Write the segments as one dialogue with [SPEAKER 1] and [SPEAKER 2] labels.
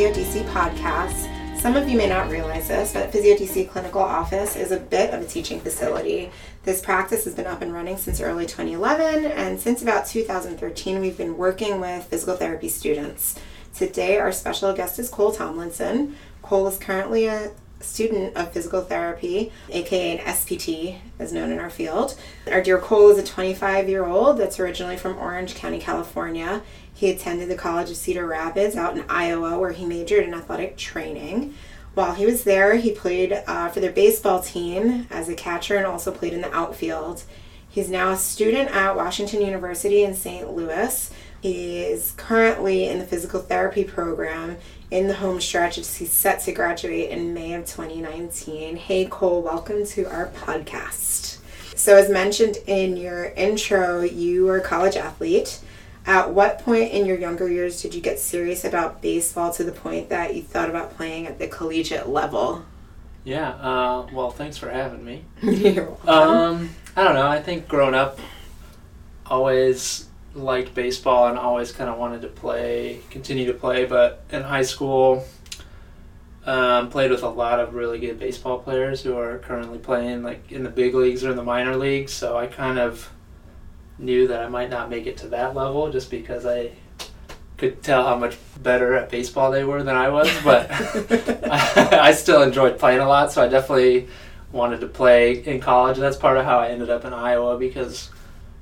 [SPEAKER 1] Physio DC podcast. Some of you may not realize this, but Physio DC Clinical Office is a bit of a teaching facility. This practice has been up and running since early 2011, and since about 2013, we've been working with physical therapy students. Today, our special guest is Cole Tomlinson. Cole is currently a student of physical therapy, aka an SPT, as known in our field. Our dear Cole is a 25 year old that's originally from Orange County, California. He attended the College of Cedar Rapids out in Iowa, where he majored in athletic training. While he was there, he played uh, for their baseball team as a catcher and also played in the outfield. He's now a student at Washington University in St. Louis. He is currently in the physical therapy program in the home stretch as he's set to graduate in May of 2019. Hey, Cole, welcome to our podcast. So, as mentioned in your intro, you were a college athlete. At what point in your younger years did you get serious about baseball to the point that you thought about playing at the collegiate level?
[SPEAKER 2] Yeah, uh, well, thanks for having me. Um, I don't know, I think growing up, always liked baseball and always kind of wanted to play, continue to play, but in high school, um, played with a lot of really good baseball players who are currently playing like in the big leagues or in the minor leagues, so I kind of knew that I might not make it to that level just because I could tell how much better at baseball they were than I was, but I, I still enjoyed playing a lot, so I definitely wanted to play in college. That's part of how I ended up in Iowa because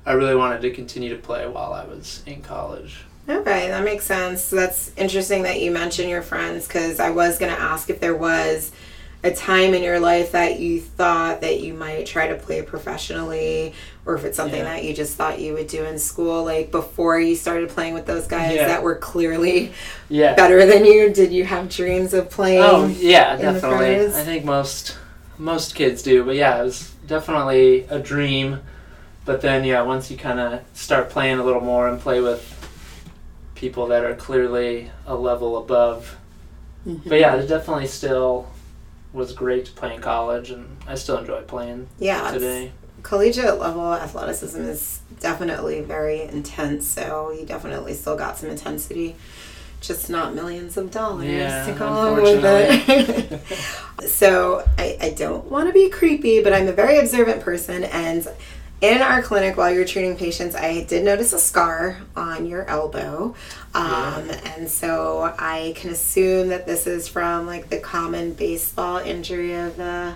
[SPEAKER 2] I really wanted to continue to play while I was in college.
[SPEAKER 1] Okay, that makes sense. That's interesting that you mention your friends because I was going to ask if there was a time in your life that you thought that you might try to play professionally or if it's something
[SPEAKER 2] Yeah.
[SPEAKER 1] that you just thought you would do in school like before you started playing with those guys
[SPEAKER 2] Yeah.
[SPEAKER 1] that were clearly
[SPEAKER 2] Yeah.
[SPEAKER 1] better than you did you have dreams of playing
[SPEAKER 2] Oh yeah,
[SPEAKER 1] in
[SPEAKER 2] definitely. I think most most kids do, but yeah, it was definitely a dream. But then yeah, once you kind of start playing a little more and play with people that are clearly a level above.
[SPEAKER 1] Mhm.
[SPEAKER 2] But yeah, it definitely still was great to play in college, and I still enjoy playing
[SPEAKER 1] yeah
[SPEAKER 2] today.
[SPEAKER 1] collegiate level athleticism is definitely very intense so you definitely still got some intensity just not millions of dollars
[SPEAKER 2] Yeah,
[SPEAKER 1] to go along with it so I, I don't want to be creepy but i'm a very observant person and in our clinic while you're treating patients i did notice a scar on your elbow um, and so i can assume that this is from like the common baseball injury of the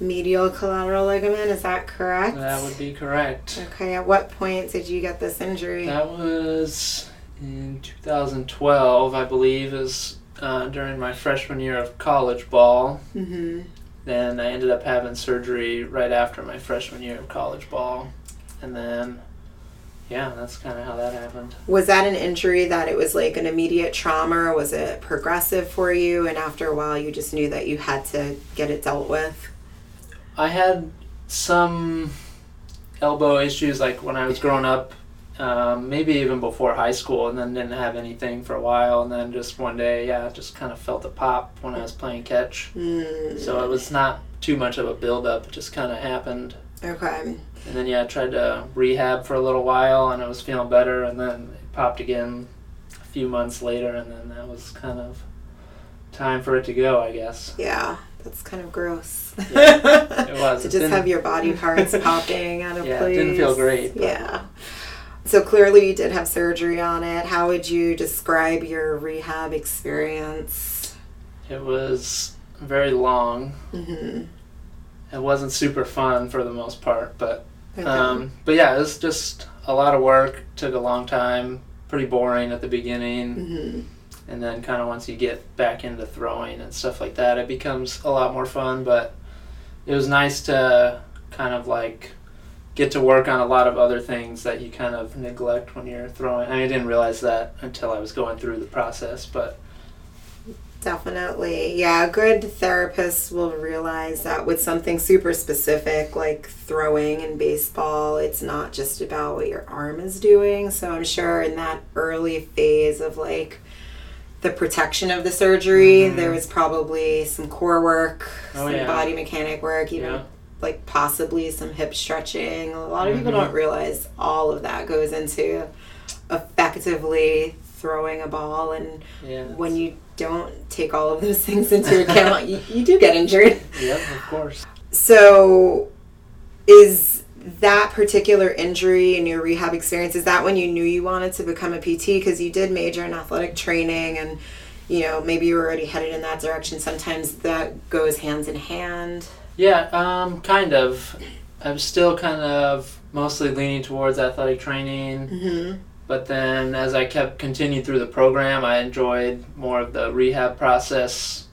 [SPEAKER 1] medial collateral ligament is that correct
[SPEAKER 2] That would be correct.
[SPEAKER 1] okay at what point did you get this injury
[SPEAKER 2] That was in 2012, I believe, is uh, during my freshman year of college ball.
[SPEAKER 1] mm-hmm.
[SPEAKER 2] Then I ended up having surgery right after my freshman year of college ball. And then, yeah, that's kind of how that happened.
[SPEAKER 1] Was that an injury that it was like an immediate trauma or was it progressive for you and after a while you just knew that you had to get it dealt with?
[SPEAKER 2] I had some elbow issues like when I was growing up, um, maybe even before high school, and then didn't have anything for a while. And then just one day, yeah, just kind of felt a pop when I was playing catch.
[SPEAKER 1] Mm,
[SPEAKER 2] So it was not too much of a buildup, it just kind of happened.
[SPEAKER 1] okay.
[SPEAKER 2] And then, yeah, I tried to rehab for a little while and I was feeling better, and then it popped again a few months later, and then that was kind of time for it to go, I guess.
[SPEAKER 1] Yeah, that's kind of gross.
[SPEAKER 2] Yeah, it was.
[SPEAKER 1] to
[SPEAKER 2] It
[SPEAKER 1] just have your body parts popping out of place.
[SPEAKER 2] Yeah, didn't feel great,
[SPEAKER 1] Yeah. So clearly you did have surgery on it. How would you describe your rehab experience?
[SPEAKER 2] It was very long.
[SPEAKER 1] Mm-hmm.
[SPEAKER 2] It wasn't super fun for the most part, but
[SPEAKER 1] Okay.
[SPEAKER 2] um, but yeah, it was just a lot of work. Took a long time. Pretty boring at the beginning.
[SPEAKER 1] mm-hmm.
[SPEAKER 2] and then kind of once you get back into throwing and stuff like that it becomes a lot more fun but it was nice to kind of like get to work on a lot of other things that you kind of neglect when you're throwing I, mean, I didn't realize that until i was going through the process but
[SPEAKER 1] Definitely. Yeah, a good therapist will realize that with something super specific like throwing and baseball, it's not just about what your arm is doing. So I'm sure in that early phase of like the protection of the surgery,
[SPEAKER 2] Mhm.
[SPEAKER 1] there was probably some core work,
[SPEAKER 2] Oh,
[SPEAKER 1] some
[SPEAKER 2] yeah.
[SPEAKER 1] body mechanic work, you
[SPEAKER 2] Yeah.
[SPEAKER 1] Like possibly some hip stretching. A lot of people
[SPEAKER 2] Mhm.
[SPEAKER 1] don't realize all of that goes into effectively throwing a ball and
[SPEAKER 2] Yeah.
[SPEAKER 1] when you don't take all of those things into account, you, you do get injured.
[SPEAKER 2] Yep, of course.
[SPEAKER 1] So, is that particular injury in your rehab experience is that when you knew you wanted to become a PT because you did major in athletic training and you know maybe you were already headed in that direction sometimes that goes hands in hand
[SPEAKER 2] Yeah, um, kind of. I'm still kind of mostly leaning towards athletic training,
[SPEAKER 1] mm-hmm.
[SPEAKER 2] but then as I kept continued through the program, I enjoyed more of the rehab process.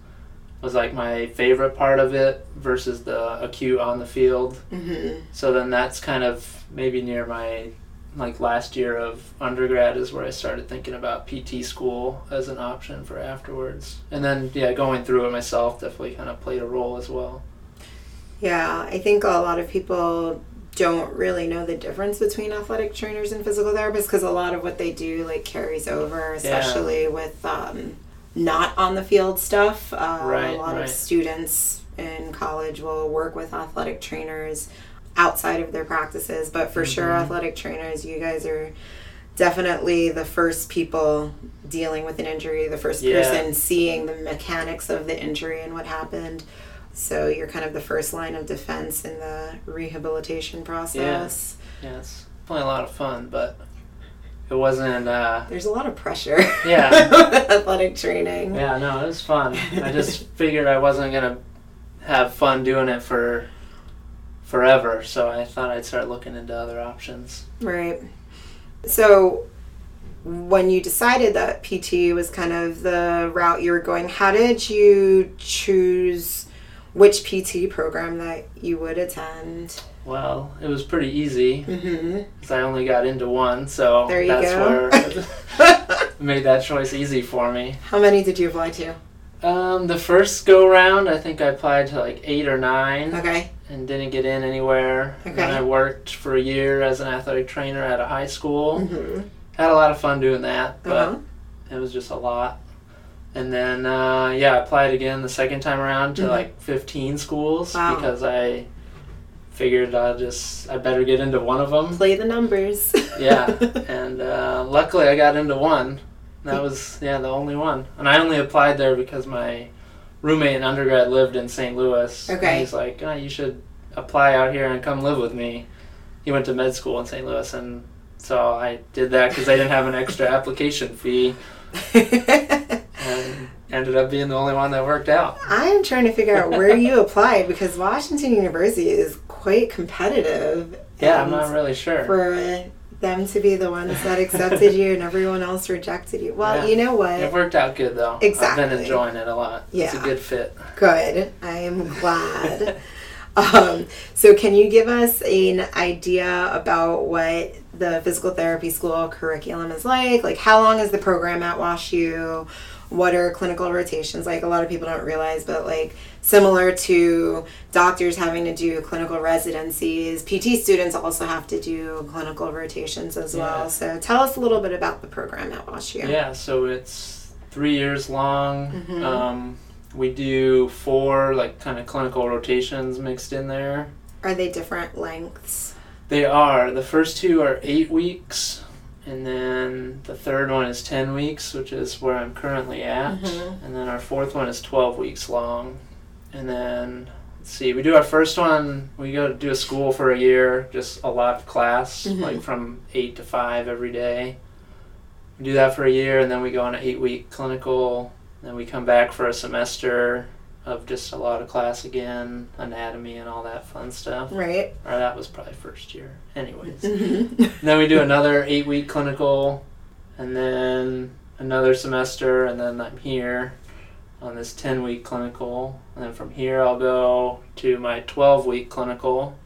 [SPEAKER 2] Was like my favorite part of it versus the acute on the field.
[SPEAKER 1] Mm-hmm.
[SPEAKER 2] So then that's kind of maybe near my like last year of undergrad is where I started thinking about PT school as an option for afterwards. And then yeah, going through it myself definitely kind of played a role as well.
[SPEAKER 1] Yeah i think a lot of people don't really know the difference between athletic trainers and physical therapists because a lot of what they do like carries over especially with um, not on the field stuff uh,
[SPEAKER 2] Right,
[SPEAKER 1] a lot
[SPEAKER 2] right.
[SPEAKER 1] of students in college will work with athletic trainers outside of their practices but for sure
[SPEAKER 2] Mhm.
[SPEAKER 1] athletic trainers you guys are definitely the first people dealing with an injury the first
[SPEAKER 2] Yeah.
[SPEAKER 1] person seeing the mechanics of the injury and what happened so you're kind of the first line of defense in the rehabilitation process.
[SPEAKER 2] Yeah, it's definitely a lot of fun, but it wasn't. Uh,
[SPEAKER 1] There's a lot of pressure.
[SPEAKER 2] Yeah.
[SPEAKER 1] athletic training.
[SPEAKER 2] yeah, no, it was fun. I just figured I wasn't gonna have fun doing it for forever, so I thought I'd start looking into other options.
[SPEAKER 1] Right. So when you decided that PT was kind of the route you were going, how did you choose which PT program that you would attend?
[SPEAKER 2] Well, it was pretty easy
[SPEAKER 1] Mm-hmm.
[SPEAKER 2] because I only got into one, so that's
[SPEAKER 1] go.
[SPEAKER 2] where it made that choice easy for me.
[SPEAKER 1] How many did you apply to?
[SPEAKER 2] Um, the first go round, I think I applied to like eight or nine.
[SPEAKER 1] Okay.
[SPEAKER 2] and didn't get in anywhere. And then I worked for a year as an athletic trainer at a high school.
[SPEAKER 1] Mm-hmm.
[SPEAKER 2] Had a lot of fun doing that, but
[SPEAKER 1] Uh-huh.
[SPEAKER 2] it was just a lot. And then, uh, yeah, I applied again the second time around to
[SPEAKER 1] Mhm.
[SPEAKER 2] like 15 schools
[SPEAKER 1] Wow.
[SPEAKER 2] because I figured I just I better get into one of them.
[SPEAKER 1] Play the numbers.
[SPEAKER 2] Yeah, and uh, luckily I got into one. That was yeah the only one, and I only applied there because my roommate in undergrad lived in St. Louis. and
[SPEAKER 1] Okay.
[SPEAKER 2] he's like, oh, you should apply out here and come live with me. He went to med school in St. Louis, and so I did that because they didn't have an extra application fee, ended up being the only one that worked out.
[SPEAKER 1] I'm trying to figure out where you applied because Washington University is quite competitive.
[SPEAKER 2] Yeah, I'm not really sure.
[SPEAKER 1] For them to be the ones that accepted you and everyone else rejected you. Well,
[SPEAKER 2] Yeah.
[SPEAKER 1] you know what?
[SPEAKER 2] It worked out good though.
[SPEAKER 1] Exactly.
[SPEAKER 2] I've been enjoying it a lot. Yeah. It's a good fit.
[SPEAKER 1] Good. I am glad. um, so, can you give us an idea about what the physical therapy school curriculum is like? Like, how long is the program at WashU? What are clinical rotations like? A lot of people don't realize, but like similar to doctors having to do clinical residencies, PT students also have to do clinical rotations as
[SPEAKER 2] Yeah.
[SPEAKER 1] well. So, tell us a little bit about the program at WashU.
[SPEAKER 2] Yeah, so it's three years long.
[SPEAKER 1] Mhm.
[SPEAKER 2] Um, we do four like kind of clinical rotations mixed in there.
[SPEAKER 1] Are they different lengths?
[SPEAKER 2] They are the first two are eight weeks, and then the third one is ten weeks, which is where I'm currently at,
[SPEAKER 1] Mhm.
[SPEAKER 2] and then our fourth one is twelve weeks long, and then. Let's see, we do our first one, we go to do a school for a year, just a lot of class,
[SPEAKER 1] Mhm.
[SPEAKER 2] like from 8 to 5 every day. We do that for a year, and then we go on an eight week clinical. Then we come back for a semester of just a lot of class again, anatomy and all that fun stuff.
[SPEAKER 1] Right.
[SPEAKER 2] Or that was probably first year. Anyways.
[SPEAKER 1] Mhm.
[SPEAKER 2] then we do another eight week clinical, and then another semester, and then I'm here on this 10 week clinical. And then from here, I'll go to my 12 week clinical,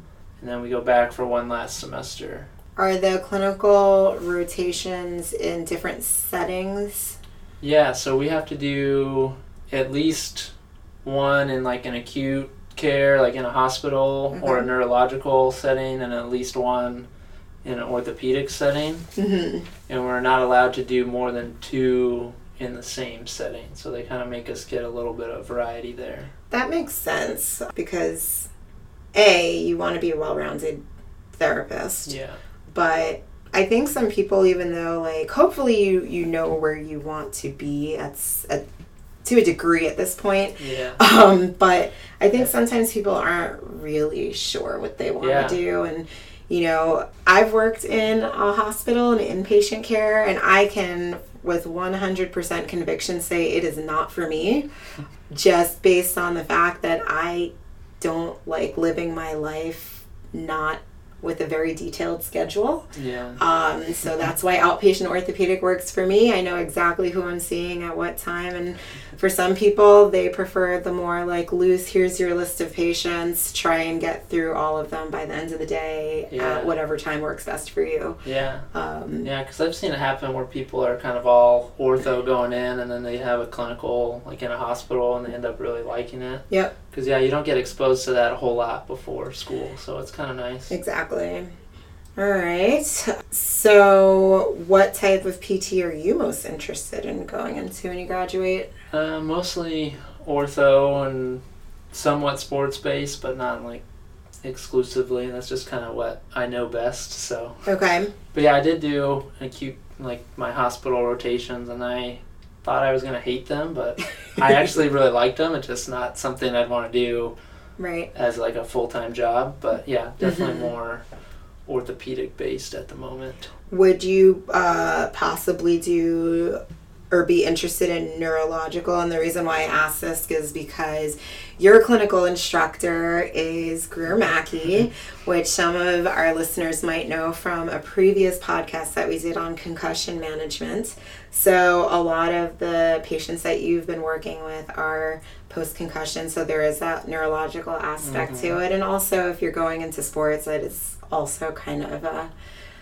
[SPEAKER 2] and then we go back for one last semester.
[SPEAKER 1] Are the clinical rotations in different settings?
[SPEAKER 2] Yeah, so we have to do at least one in like an acute care, like in a hospital or a neurological setting, and at least one in an orthopedic setting.
[SPEAKER 1] Mm-hmm.
[SPEAKER 2] And we're not allowed to do more than two in the same setting. So they kind of make us get a little bit of variety there.
[SPEAKER 1] That makes sense because A, you want to be a well rounded therapist,
[SPEAKER 2] Yeah.
[SPEAKER 1] but I think some people, even though like hopefully you you know where you want to be at, at to a degree at this point.
[SPEAKER 2] Yeah.
[SPEAKER 1] Um, but I think sometimes people aren't really sure what they want
[SPEAKER 2] Yeah.
[SPEAKER 1] to do. And, you know, I've worked in a hospital and inpatient care, and I can, with 100% conviction, say it is not for me, just based on the fact that I don't like living my life not with a very detailed schedule.
[SPEAKER 2] Yeah.
[SPEAKER 1] Um, so that's why outpatient orthopedic works for me. I know exactly who I'm seeing at what time. And for some people, they prefer the more like loose, here's your list of patients, try and get through all of them by the end of the day
[SPEAKER 2] Yeah.
[SPEAKER 1] at whatever time works best for you.
[SPEAKER 2] Yeah.
[SPEAKER 1] Um,
[SPEAKER 2] Yeah, because I've seen it happen where people are kind of all ortho going in, and then they have a clinical, like in a hospital, and they end up really liking it.
[SPEAKER 1] Yep.
[SPEAKER 2] Because yeah, you don't get exposed to that a whole lot before school, so it's kind of nice.
[SPEAKER 1] Exactly. All right. So, what type of PT are you most interested in going into when you graduate?
[SPEAKER 2] Uh, mostly ortho and somewhat sports based, but not like exclusively. And that's just kind of what I know best. So,
[SPEAKER 1] Okay.
[SPEAKER 2] but yeah, I did do acute like my hospital rotations, and I thought I was gonna hate them, but I actually really liked them. It's just not something I'd want to do
[SPEAKER 1] Right.
[SPEAKER 2] as like a full time job. But yeah, definitely
[SPEAKER 1] Mhm.
[SPEAKER 2] more orthopedic based at the moment.
[SPEAKER 1] Would you uh, possibly do or be interested in neurological? And the reason why I ask this is because your clinical instructor is Greer Mackey, mm-hmm. which some of our listeners might know from a previous podcast that we did on concussion management. So, a lot of the patients that you've been working with are post concussion, so there is that neurological aspect to mm-hmm. it. And also, if you're going into sports, it is also kind of a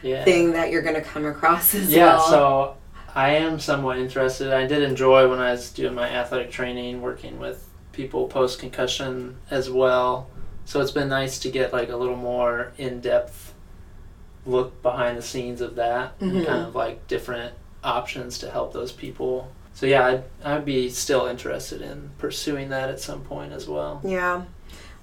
[SPEAKER 2] Yeah.
[SPEAKER 1] thing that you're going to come across as
[SPEAKER 2] Yeah,
[SPEAKER 1] well.
[SPEAKER 2] so I am somewhat interested. I did enjoy when I was doing my athletic training, working with people post concussion as well. So it's been nice to get like a little more in depth look behind the scenes of that,
[SPEAKER 1] Mhm.
[SPEAKER 2] and kind of like different options to help those people. So yeah, I'd, I'd be still interested in pursuing that at some point as well.
[SPEAKER 1] yeah.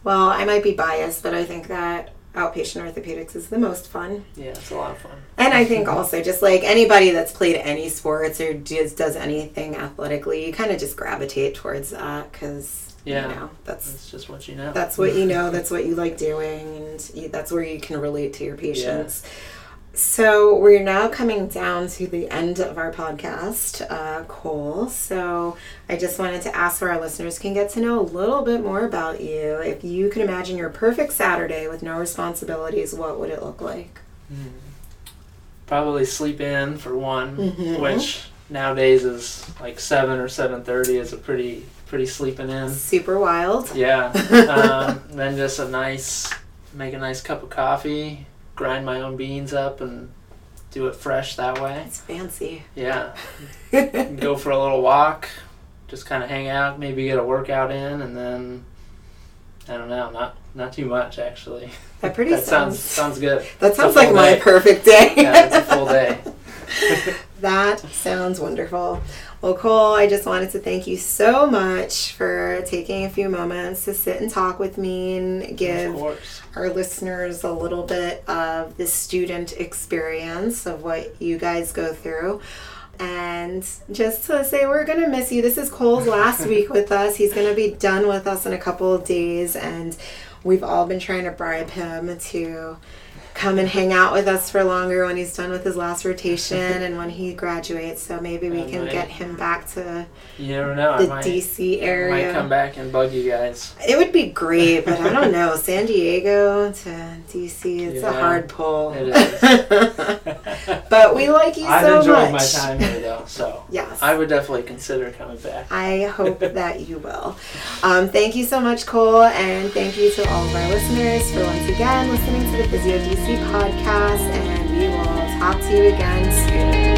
[SPEAKER 1] Well, I might be biased, but I think that outpatient orthopedics is the most fun.
[SPEAKER 2] Yeah, it's a lot of fun.
[SPEAKER 1] And I think also just like anybody that's played any sports or just does anything athletically, you kind of just gravitate towards that because
[SPEAKER 2] Yeah.
[SPEAKER 1] you know that's
[SPEAKER 2] It's just what you know.
[SPEAKER 1] that's what you know, that's what you like doing, and you, that's where you can relate to your patients. So we're now coming down to the end of our podcast, uh, Cole. So I just wanted to ask where our listeners can get to know a little bit more about you. If you could imagine your perfect Saturday with no responsibilities, what would it look like?
[SPEAKER 2] Hmm. Probably sleep in for one,
[SPEAKER 1] Mhm.
[SPEAKER 2] which nowadays is like seven or seven thirty is a pretty pretty sleeping in.
[SPEAKER 1] Super wild.
[SPEAKER 2] Yeah. um, then just a nice, make a nice cup of coffee, grind my own beans up, and do it fresh that way.
[SPEAKER 1] It's fancy.
[SPEAKER 2] Yeah. Go for a little walk, just kind of hang out, maybe get a workout in, and then I don't know, not not too much actually.
[SPEAKER 1] That pretty
[SPEAKER 2] that sounds
[SPEAKER 1] sounds,
[SPEAKER 2] sounds good.
[SPEAKER 1] that sounds like
[SPEAKER 2] full
[SPEAKER 1] my perfect day.
[SPEAKER 2] Yeah, it's a full day.
[SPEAKER 1] That sounds wonderful. Well, Cole, I just wanted to thank you so much for taking a few moments to sit and talk with me and give our listeners a little bit of the student experience of what you guys go through. And just to say, we're going to miss you. This is Cole's last week with us. He's going to be done with us in a couple of days. And we've all been trying to bribe him to come and hang out with us for longer when he's done with his last rotation and when he graduates. So maybe we
[SPEAKER 2] I
[SPEAKER 1] can
[SPEAKER 2] might.
[SPEAKER 1] get him back to
[SPEAKER 2] You never know.
[SPEAKER 1] the
[SPEAKER 2] I might,
[SPEAKER 1] DC
[SPEAKER 2] I
[SPEAKER 1] area.
[SPEAKER 2] might come back and bug you guys.
[SPEAKER 1] It would be great, but I don't know. San Diego to DC, it's a hard pull.
[SPEAKER 2] it is.
[SPEAKER 1] but we like you so much.
[SPEAKER 2] I've enjoyed my time here though, so
[SPEAKER 1] Yes.
[SPEAKER 2] I would definitely consider coming back.
[SPEAKER 1] I hope that you will. Um, thank you so much, Cole, and thank you to all of our listeners for once again listening to the Physio DC podcast. And we will talk to you again soon.